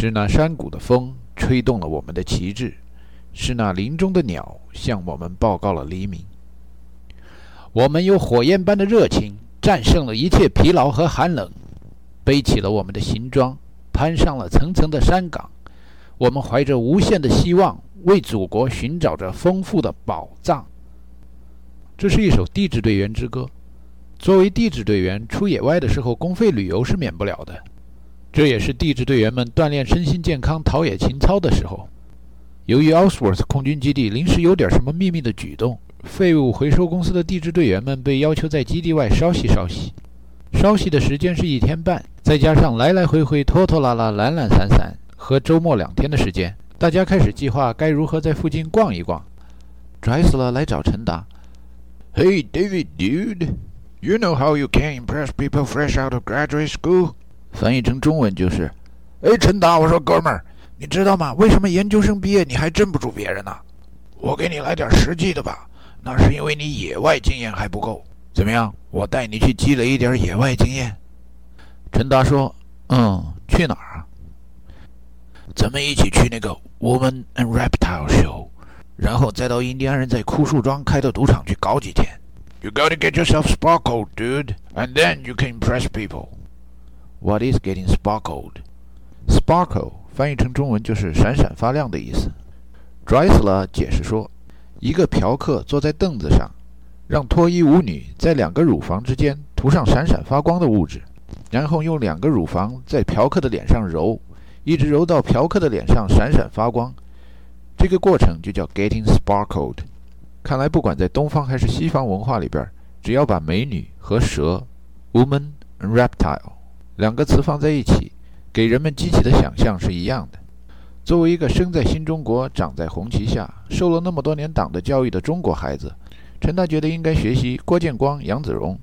是那山谷的风吹动了我们的旗帜，是那林中的鸟向我们报告了黎明。我们有火焰般的热情，战胜了一切疲劳和寒冷，背起了我们的行装，攀上了层层的山岗。我们怀着无限的希望，为祖国寻找着丰富的宝藏。这是一首地质队员之歌。作为地质队员，出野外的时候，公费旅游是免不了的。这也是地质队员们锻炼身心健康、陶冶情操的时候。由于 o s w o r t h 空军基地临时有点什么秘密的举动。废物回收公司的地质队员们被要求在基地外稍息稍息，稍息的时间是一天半，再加上来来回回拖拖拉拉、懒懒散散和周末两天的时间，大家开始计划该如何在附近逛一逛。拽死了来找陈达。Hey David, dude, you know how you can impress people fresh out of graduate school？翻译成中文就是：哎，陈达，我说哥们儿，你知道吗？为什么研究生毕业你还镇不住别人呢？我给你来点实际的吧。那是因为你野外经验还不够，怎么样？我带你去积累一点野外经验。陈达说：“嗯，去哪儿啊？咱们一起去那个 Woman and Reptile Show，然后再到印第安人在枯树庄开的赌场去搞几天。You gotta get yourself sparkled, dude, and then you can impress people. What is getting sparkled? Sparkle 翻译成中文就是闪闪发亮的意思。Drysler 解释说。”一个嫖客坐在凳子上，让脱衣舞女在两个乳房之间涂上闪闪发光的物质，然后用两个乳房在嫖客的脸上揉，一直揉到嫖客的脸上闪闪发光。这个过程就叫 getting sparkled。看来，不管在东方还是西方文化里边，只要把美女和蛇 （woman and reptile） 两个词放在一起，给人们激起的想象是一样的。作为一个生在新中国、长在红旗下、受了那么多年党的教育的中国孩子，陈大觉得应该学习郭建光、杨子荣、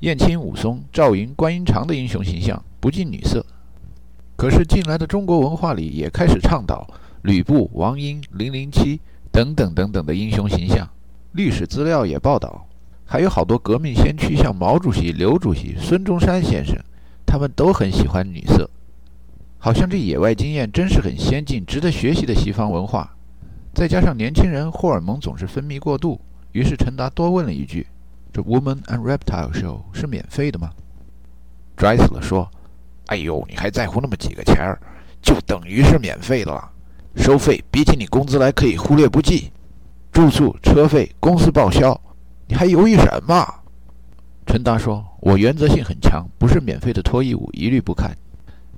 燕青、武松、赵云、关云长的英雄形象，不近女色。可是近来的中国文化里也开始倡导吕布、王英、零零七等等等等的英雄形象。历史资料也报道，还有好多革命先驱，像毛主席、刘主席、孙中山先生，他们都很喜欢女色。好像这野外经验真是很先进、值得学习的西方文化，再加上年轻人荷尔蒙总是分泌过度，于是陈达多问了一句：“这 Woman and Reptile Show 是免费的吗？” Drysdale 说：“哎呦，你还在乎那么几个钱儿，就等于是免费的了。收费比起你工资来可以忽略不计，住宿、车费公司报销，你还犹豫什么？”陈达说：“我原则性很强，不是免费的脱衣舞一律不看。”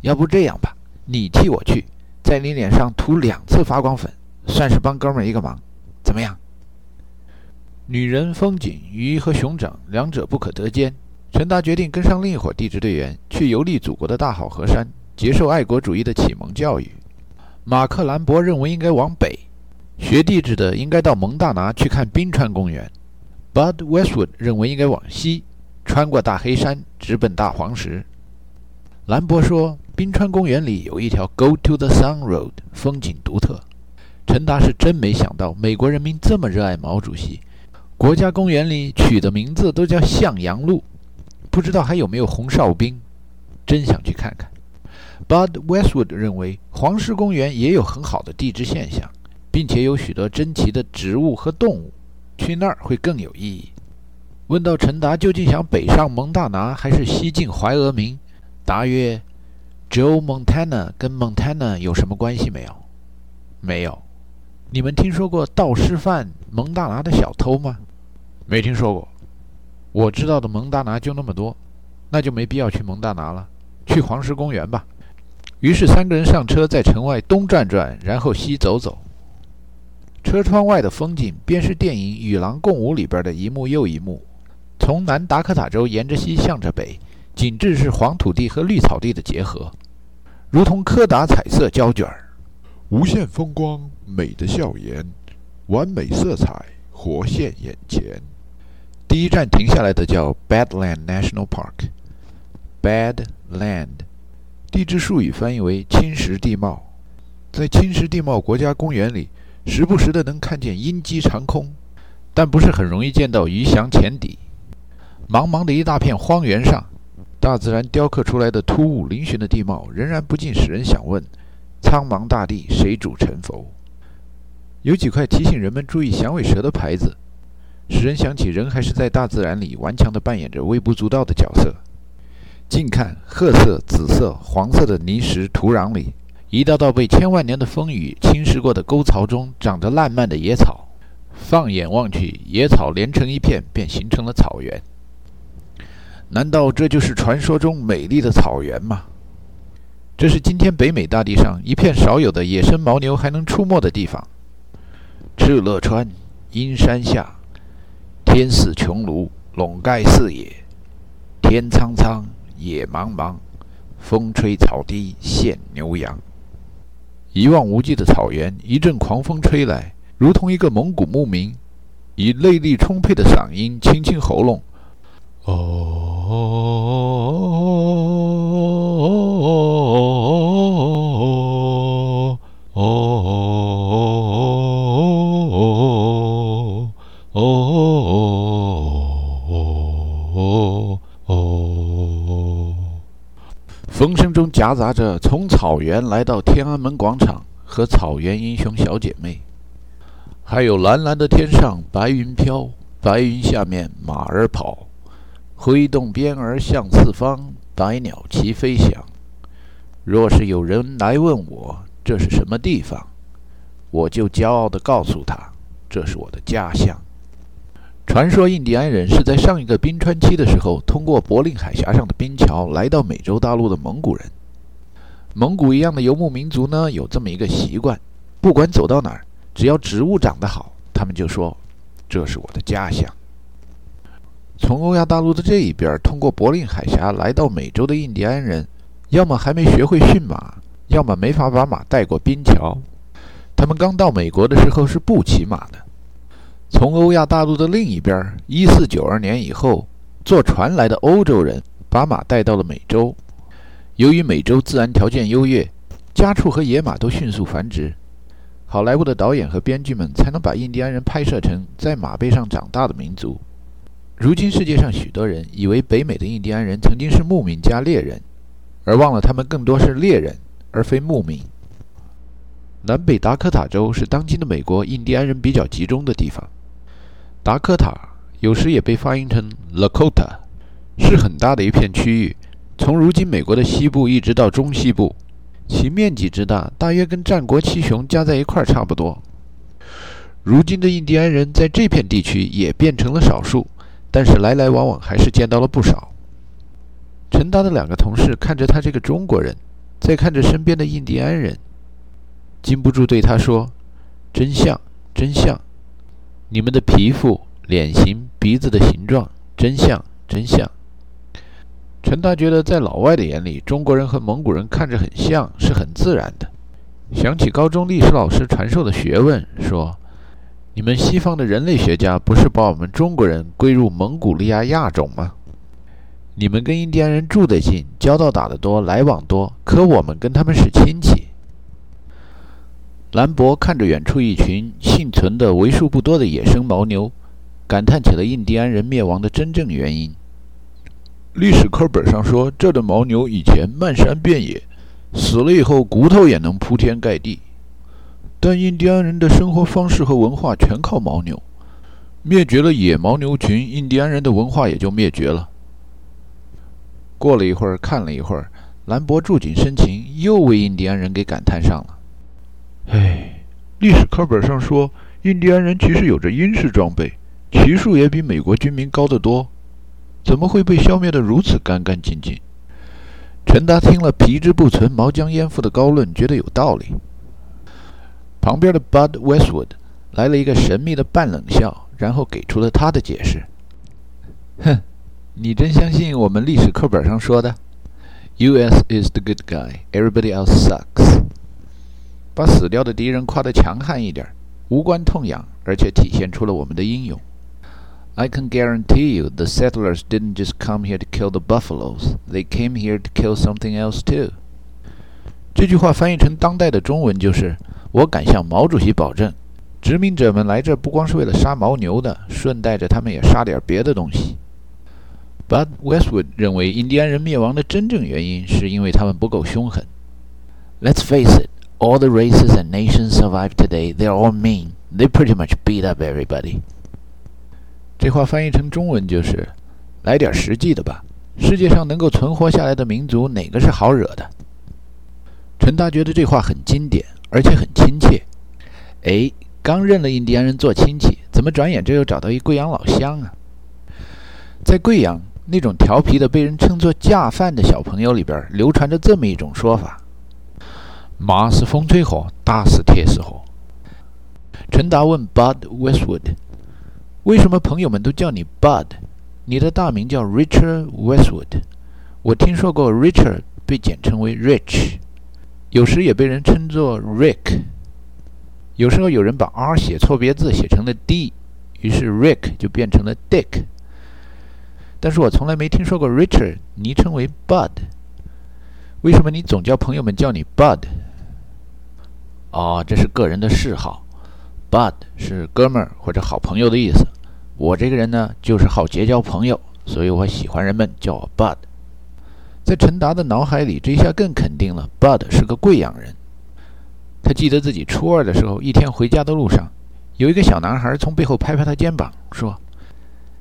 要不这样吧，你替我去，在你脸上涂两次发光粉，算是帮哥们儿一个忙，怎么样？女人、风景、鱼和熊掌，两者不可得兼。陈达决定跟上另一伙地质队员，去游历祖国的大好河山，接受爱国主义的启蒙教育。马克·兰博认为应该往北，学地质的应该到蒙大拿去看冰川公园。Bud Westwood 认为应该往西，穿过大黑山，直奔大黄石。兰博说。冰川公园里有一条 Go to the Sun Road，风景独特。陈达是真没想到，美国人民这么热爱毛主席，国家公园里取的名字都叫向阳路。不知道还有没有红哨兵，真想去看看。Bud Westwood 认为黄石公园也有很好的地质现象，并且有许多珍奇的植物和动物，去那儿会更有意义。问到陈达究竟想北上蒙大拿还是西进怀俄明，答曰。Joe Montana 跟 Montana 有什么关系没有？没有。你们听说过盗师犯蒙大拿的小偷吗？没听说过。我知道的蒙大拿就那么多，那就没必要去蒙大拿了，去黄石公园吧。于是三个人上车，在城外东转转，然后西走走。车窗外的风景，便是电影《与狼共舞》里边的一幕又一幕。从南达科塔州沿着西向着北，景致是黄土地和绿草地的结合。如同柯达彩色胶卷儿，无限风光，美的笑颜，完美色彩活现眼前。第一站停下来的叫 Badland National Park。Badland，地质术语翻译为侵蚀地貌。在侵蚀地貌国家公园里，时不时的能看见鹰击长空，但不是很容易见到鱼翔浅底。茫茫的一大片荒原上。大自然雕刻出来的突兀嶙峋的地貌，仍然不禁使人想问：苍茫大地，谁主沉浮？有几块提醒人们注意响尾蛇的牌子，使人想起人还是在大自然里顽强地扮演着微不足道的角色。近看，褐色、紫色、黄色的泥石土壤里，一道道被千万年的风雨侵蚀过的沟槽中，长着烂漫的野草。放眼望去，野草连成一片，便形成了草原。难道这就是传说中美丽的草原吗？这是今天北美大地上一片少有的野生牦牛还能出没的地方。敕勒川，阴山下，天似穹庐，笼盖四野。天苍苍，野茫茫，风吹草低见牛羊。一望无际的草原，一阵狂风吹来，如同一个蒙古牧民，以内力充沛的嗓音轻轻喉咙。哦！哦哦哦哦哦哦哦哦哦哦哦哦哦哦哦哦哦哦哦风声中夹杂着从草原来到天安门广场和草原英雄小姐妹，还有蓝蓝的天上白云飘，白云下面马儿跑。挥动鞭儿向四方，百鸟齐飞翔。若是有人来问我这是什么地方，我就骄傲地告诉他，这是我的家乡。传说印第安人是在上一个冰川期的时候，通过柏林海峡上的冰桥来到美洲大陆的蒙古人。蒙古一样的游牧民族呢，有这么一个习惯：不管走到哪儿，只要植物长得好，他们就说这是我的家乡。从欧亚大陆的这一边通过柏林海峡来到美洲的印第安人，要么还没学会驯马，要么没法把马带过冰桥。他们刚到美国的时候是不骑马的。从欧亚大陆的另一边，一四九二年以后，坐船来的欧洲人把马带到了美洲。由于美洲自然条件优越，家畜和野马都迅速繁殖，好莱坞的导演和编剧们才能把印第安人拍摄成在马背上长大的民族。如今，世界上许多人以为北美的印第安人曾经是牧民加猎人，而忘了他们更多是猎人而非牧民。南北达科塔州是当今的美国印第安人比较集中的地方。达科塔有时也被发音成 Lakota，是很大的一片区域，从如今美国的西部一直到中西部，其面积之大，大约跟战国七雄加在一块儿差不多。如今的印第安人在这片地区也变成了少数。但是来来往往还是见到了不少。陈达的两个同事看着他这个中国人，再看着身边的印第安人，禁不住对他说：“真像，真像！你们的皮肤、脸型、鼻子的形状，真像，真像。”陈达觉得，在老外的眼里，中国人和蒙古人看着很像，是很自然的。想起高中历史老师传授的学问，说。你们西方的人类学家不是把我们中国人归入蒙古利亚亚种吗？你们跟印第安人住得近，交道打得多，来往多，可我们跟他们是亲戚。兰博看着远处一群幸存的为数不多的野生牦牛，感叹起了印第安人灭亡的真正原因。历史课本上说，这的牦牛以前漫山遍野，死了以后骨头也能铺天盖地。但印第安人的生活方式和文化全靠牦牛，灭绝了野牦牛群，印第安人的文化也就灭绝了。过了一会儿，看了一会儿，兰博触景生情，又为印第安人给感叹上了。唉，历史课本上说，印第安人其实有着英式装备，骑术也比美国军民高得多，怎么会被消灭得如此干干净净？陈达听了皮之不存，毛将焉附的高论，觉得有道理。旁边的 Bud Westwood 来了一个神秘的半冷笑，然后给出了他的解释：“哼，你真相信我们历史课本上说的？U.S. is the good guy, everybody else sucks。把死掉的敌人夸得强悍一点，无关痛痒，而且体现出了我们的英勇。I can guarantee you the settlers didn't just come here to kill the buffaloes; they came here to kill something else too。”这句话翻译成当代的中文就是。我敢向毛主席保证，殖民者们来这不光是为了杀牦牛的，顺带着他们也杀点别的东西。But Westwood 认为，印第安人灭亡的真正原因是因为他们不够凶狠。Let's face it, All the races and nations survive today. They're all mean. They pretty much beat up everybody. 这话翻译成中文就是：“来点实际的吧，世界上能够存活下来的民族哪个是好惹的？”陈达觉得这话很经典，而且很亲切。哎，刚认了印第安人做亲戚，怎么转眼这又找到一贵阳老乡啊？在贵阳，那种调皮的被人称作“架饭”的小朋友里边，流传着这么一种说法。马是风吹火，打是铁丝火。陈达问 Bud Westwood：“ 为什么朋友们都叫你 Bud？你的大名叫 Richard Westwood。我听说过 Richard 被简称为 Rich，有时也被人称作 Rick。有时候有人把 R 写错别字，写成了 D，于是 Rick 就变成了 Dick。但是我从来没听说过 Richard 昵称为 Bud。为什么你总叫朋友们叫你 Bud？” 哦，这是个人的嗜好。Bud 是哥们儿或者好朋友的意思。我这个人呢，就是好结交朋友，所以我喜欢人们叫我 Bud。在陈达的脑海里，这一下更肯定了，Bud 是个贵阳人。他记得自己初二的时候，一天回家的路上，有一个小男孩从背后拍拍他肩膀，说：“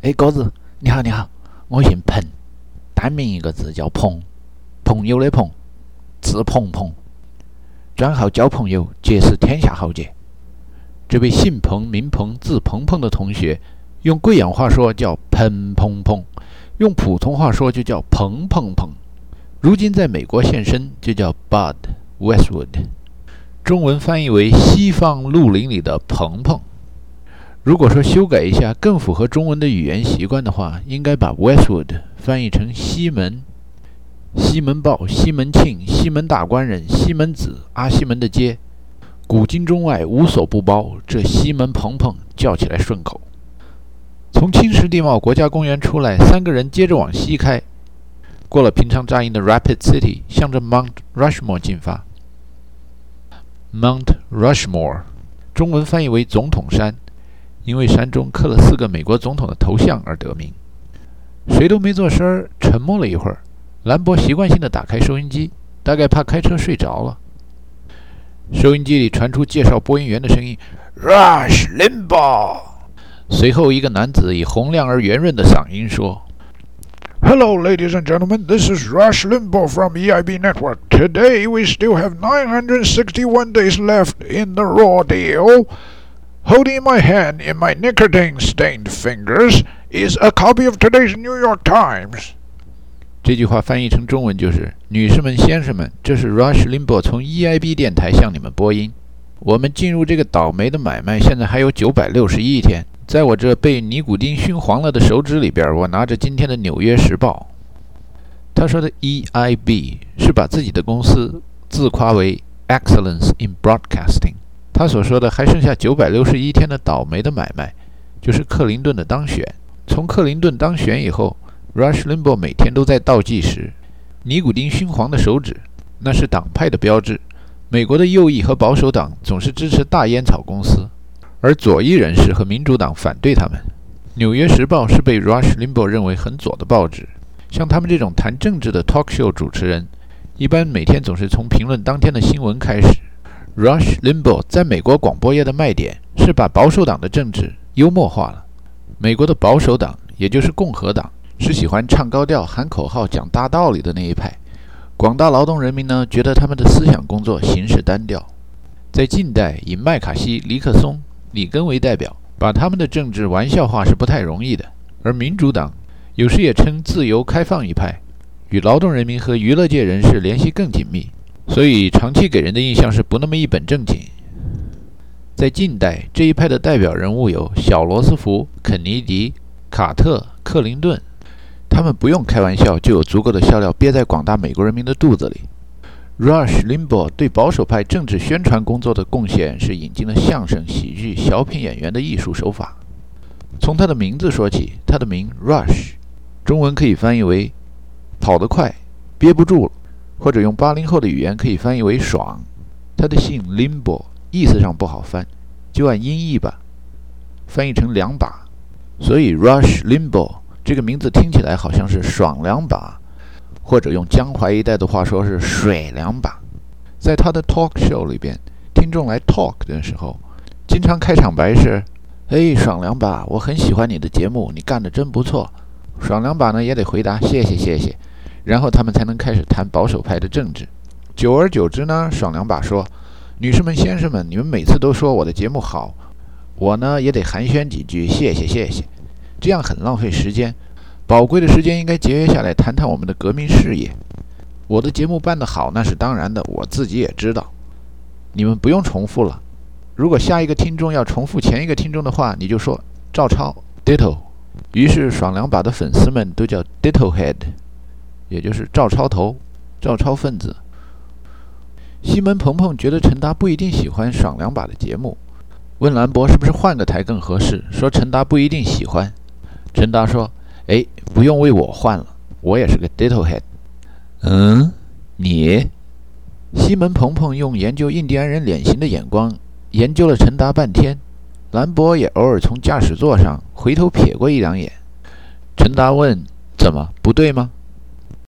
哎，狗子，你好，你好，我姓彭，单名一个字叫朋，朋友的朋，字鹏鹏。”专好交朋友，结识天下豪杰。这位姓彭、名彭、字鹏鹏的同学，用贵阳话说叫“彭鹏鹏”，用普通话说就叫“彭鹏鹏”。如今在美国现身，就叫 Bud Westwood，中文翻译为“西方绿林里的鹏鹏”。如果说修改一下更符合中文的语言习惯的话，应该把 Westwood 翻译成西门。西门豹、西门庆、西门大官人、西门子、阿西门的街，古今中外无所不包。这西门鹏鹏叫起来顺口。从青石地貌国家公园出来，三个人接着往西开，过了平常扎营的 Rapid City，向着 Mount Rushmore 进发。Mount Rushmore，中文翻译为总统山，因为山中刻了四个美国总统的头像而得名。谁都没做声儿，沉默了一会儿。兰博习惯性的打开收音机，大概怕开车睡着了。收音机里传出介绍播音员的声音：“Rush Limbaugh。”随后，一个男子以洪亮而圆润的嗓音说 ：“Hello, ladies and gentlemen. This is Rush Limbaugh from EIB Network. Today we still have 961 days left in the raw deal. Holding my hand in my nicotine-stained fingers is a copy of today's New York Times.” 这句话翻译成中文就是：“女士们、先生们，这是 Rush Limbaugh 从 EIB 电台向你们播音。我们进入这个倒霉的买卖，现在还有九百六十一天。 在我这被尼古丁熏黄了的手指里边，我拿着今天的《纽约时报》。他说的 EIB 是把自己的公司自夸为 Excellence in Broadcasting。他所说的还剩下九百六十一天的倒霉的买卖，就是克林顿的当选。从克林顿当选以后。” Rush Limbaugh 每天都在倒计时。尼古丁熏黄的手指，那是党派的标志。美国的右翼和保守党总是支持大烟草公司，而左翼人士和民主党反对他们。《纽约时报》是被 Rush Limbaugh 认为很左的报纸。像他们这种谈政治的 talk show 主持人，一般每天总是从评论当天的新闻开始。Rush Limbaugh 在美国广播业的卖点是把保守党的政治幽默化了。美国的保守党，也就是共和党。是喜欢唱高调、喊口号、讲大道理的那一派。广大劳动人民呢，觉得他们的思想工作形式单调。在近代，以麦卡锡、尼克松、里根为代表，把他们的政治玩笑化是不太容易的。而民主党有时也称自由开放一派，与劳动人民和娱乐界人士联系更紧密，所以长期给人的印象是不那么一本正经。在近代，这一派的代表人物有小罗斯福、肯尼迪、卡特、克林顿。他们不用开玩笑，就有足够的笑料憋在广大美国人民的肚子里。Rush Limbaugh 对保守派政治宣传工作的贡献是引进了相声、喜剧、小品演员的艺术手法。从他的名字说起，他的名 Rush，中文可以翻译为“跑得快，憋不住了”，或者用八零后的语言可以翻译为“爽”。他的姓 Limbaugh，意思上不好翻，就按音译吧，翻译成“两把”。所以 Rush Limbaugh。这个名字听起来好像是爽两把，或者用江淮一带的话说是水两把。在他的 talk show 里边，听众来 talk 的时候，经常开场白是：“嘿，爽两把，我很喜欢你的节目，你干得真不错。”爽两把呢也得回答：“谢谢，谢谢。”然后他们才能开始谈保守派的政治。久而久之呢，爽两把说：“女士们、先生们，你们每次都说我的节目好，我呢也得寒暄几句，谢谢，谢谢。这样很浪费时间，宝贵的时间应该节约下来，谈谈我们的革命事业。我的节目办得好，那是当然的，我自己也知道。你们不用重复了。如果下一个听众要重复前一个听众的话，你就说照抄 ditto。于是爽两把的粉丝们都叫 ditto head。”也就是照抄头、照抄分子。西门鹏鹏觉得陈达不一定喜欢爽两把的节目，问兰博是不是换个台更合适。说陈达不一定喜欢。陈达说：“哎，不用为我换了，我也是个 ditto head。”嗯，你？西门鹏鹏用研究印第安人脸型的眼光研究了陈达半天。兰博也偶尔从驾驶座上回头瞥过一两眼。陈达问：“怎么不对吗？”